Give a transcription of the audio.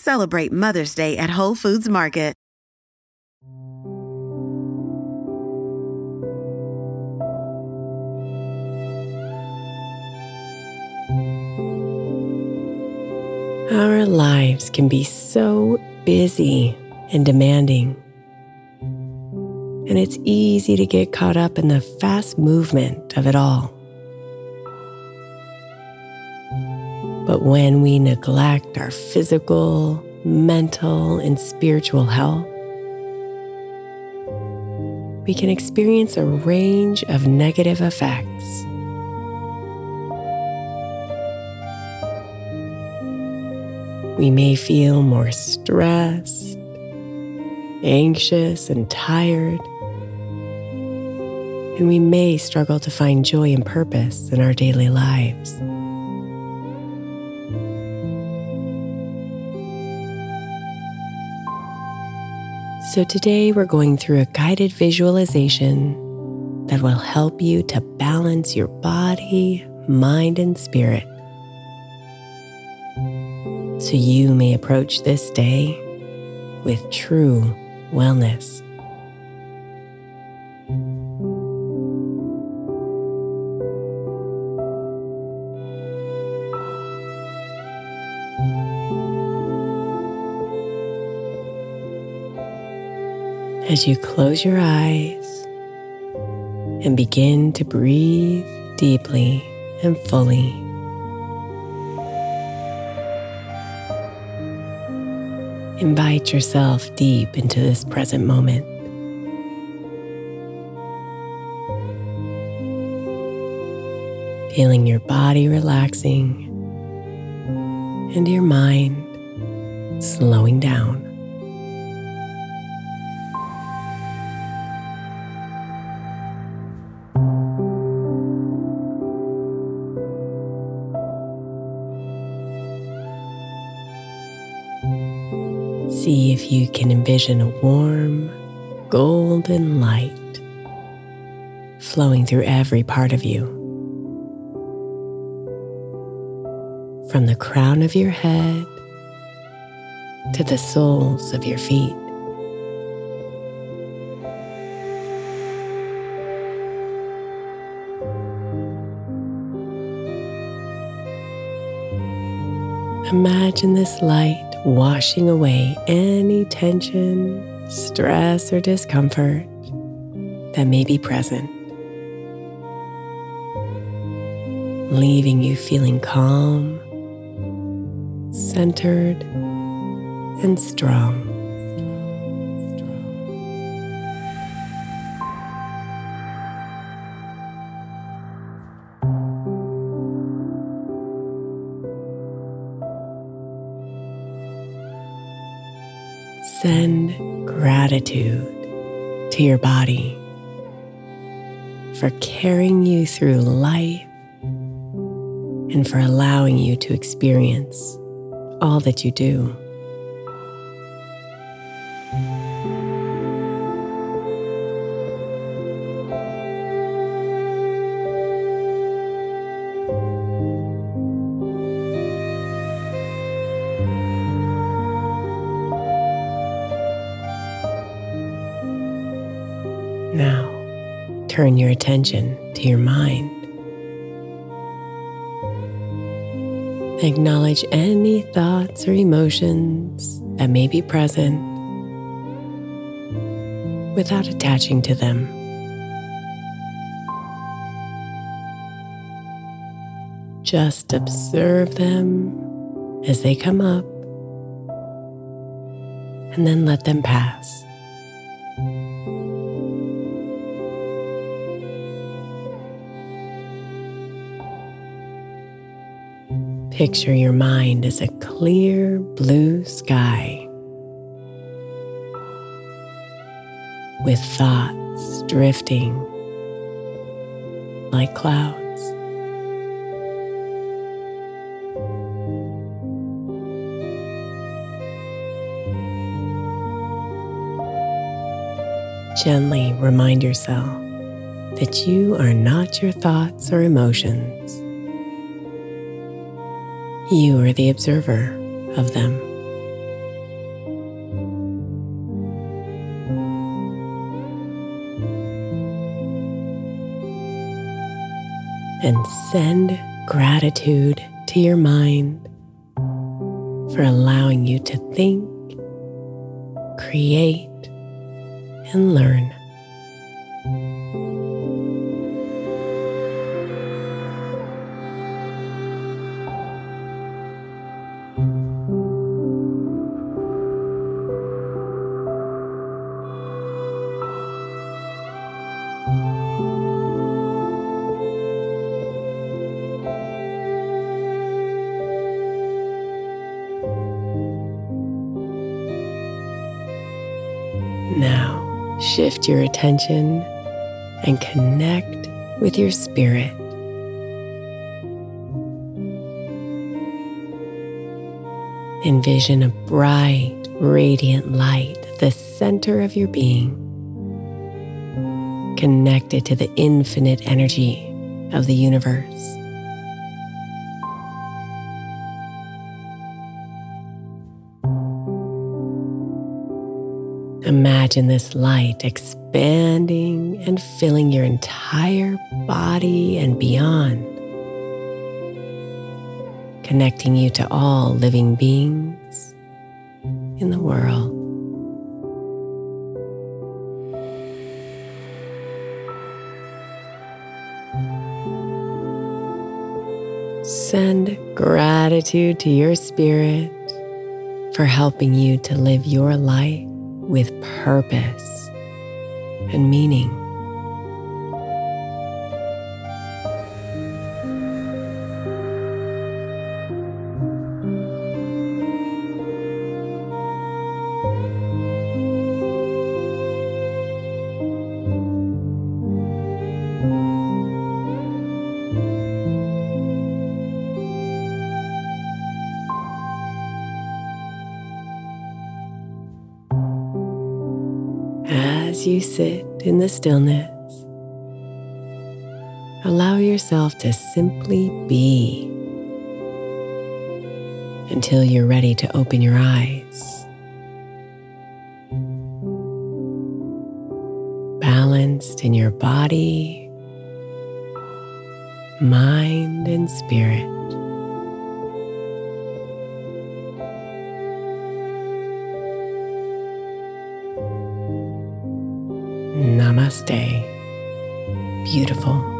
celebrate Mother's Day at Whole Foods Market. Our lives can be so busy and demanding. And it's easy to get caught up in the fast movement of it all. But when we neglect our physical, mental, and spiritual health, we can experience a range of negative effects. We may feel more stressed, anxious, and tired. And we may struggle to find joy and purpose in our daily lives. So, today we're going through a guided visualization that will help you to balance your body, mind, and spirit so you may approach this day with true wellness. As you close your eyes and begin to breathe deeply and fully. Invite yourself deep into this present moment. Feeling your body relaxing and your mind slowing down. If you can envision a warm, golden light flowing through every part of you. From the crown of your head to the soles of your feet. Imagine this light washing away any tension, stress, or discomfort that may be present, leaving you feeling calm, centered, and strong. Send gratitude to your body for carrying you through life and for allowing you to experience all that you do. Turn your attention to your mind. Acknowledge any thoughts or emotions that may be present without attaching to them. Just observe them as they come up and then let them pass. Picture your mind as a clear blue sky with thoughts drifting like clouds. Gently remind yourself that you are not your thoughts or emotions. You are the observer of them. And send gratitude to your mind for allowing you to think, create, and learn. Now, shift your attention and connect with your spirit. Envision a bright, radiant light at the center of your being, connected to the infinite energy of the universe. Imagine this light expanding and filling your entire body and beyond, connecting you to all living beings in the world. Send gratitude to your spirit for helping you to live your life with purpose and meaning. As you sit in the stillness, allow yourself to simply be until you're ready to open your eyes. Balanced in your body, mind, and spirit. Namaste. Beautiful.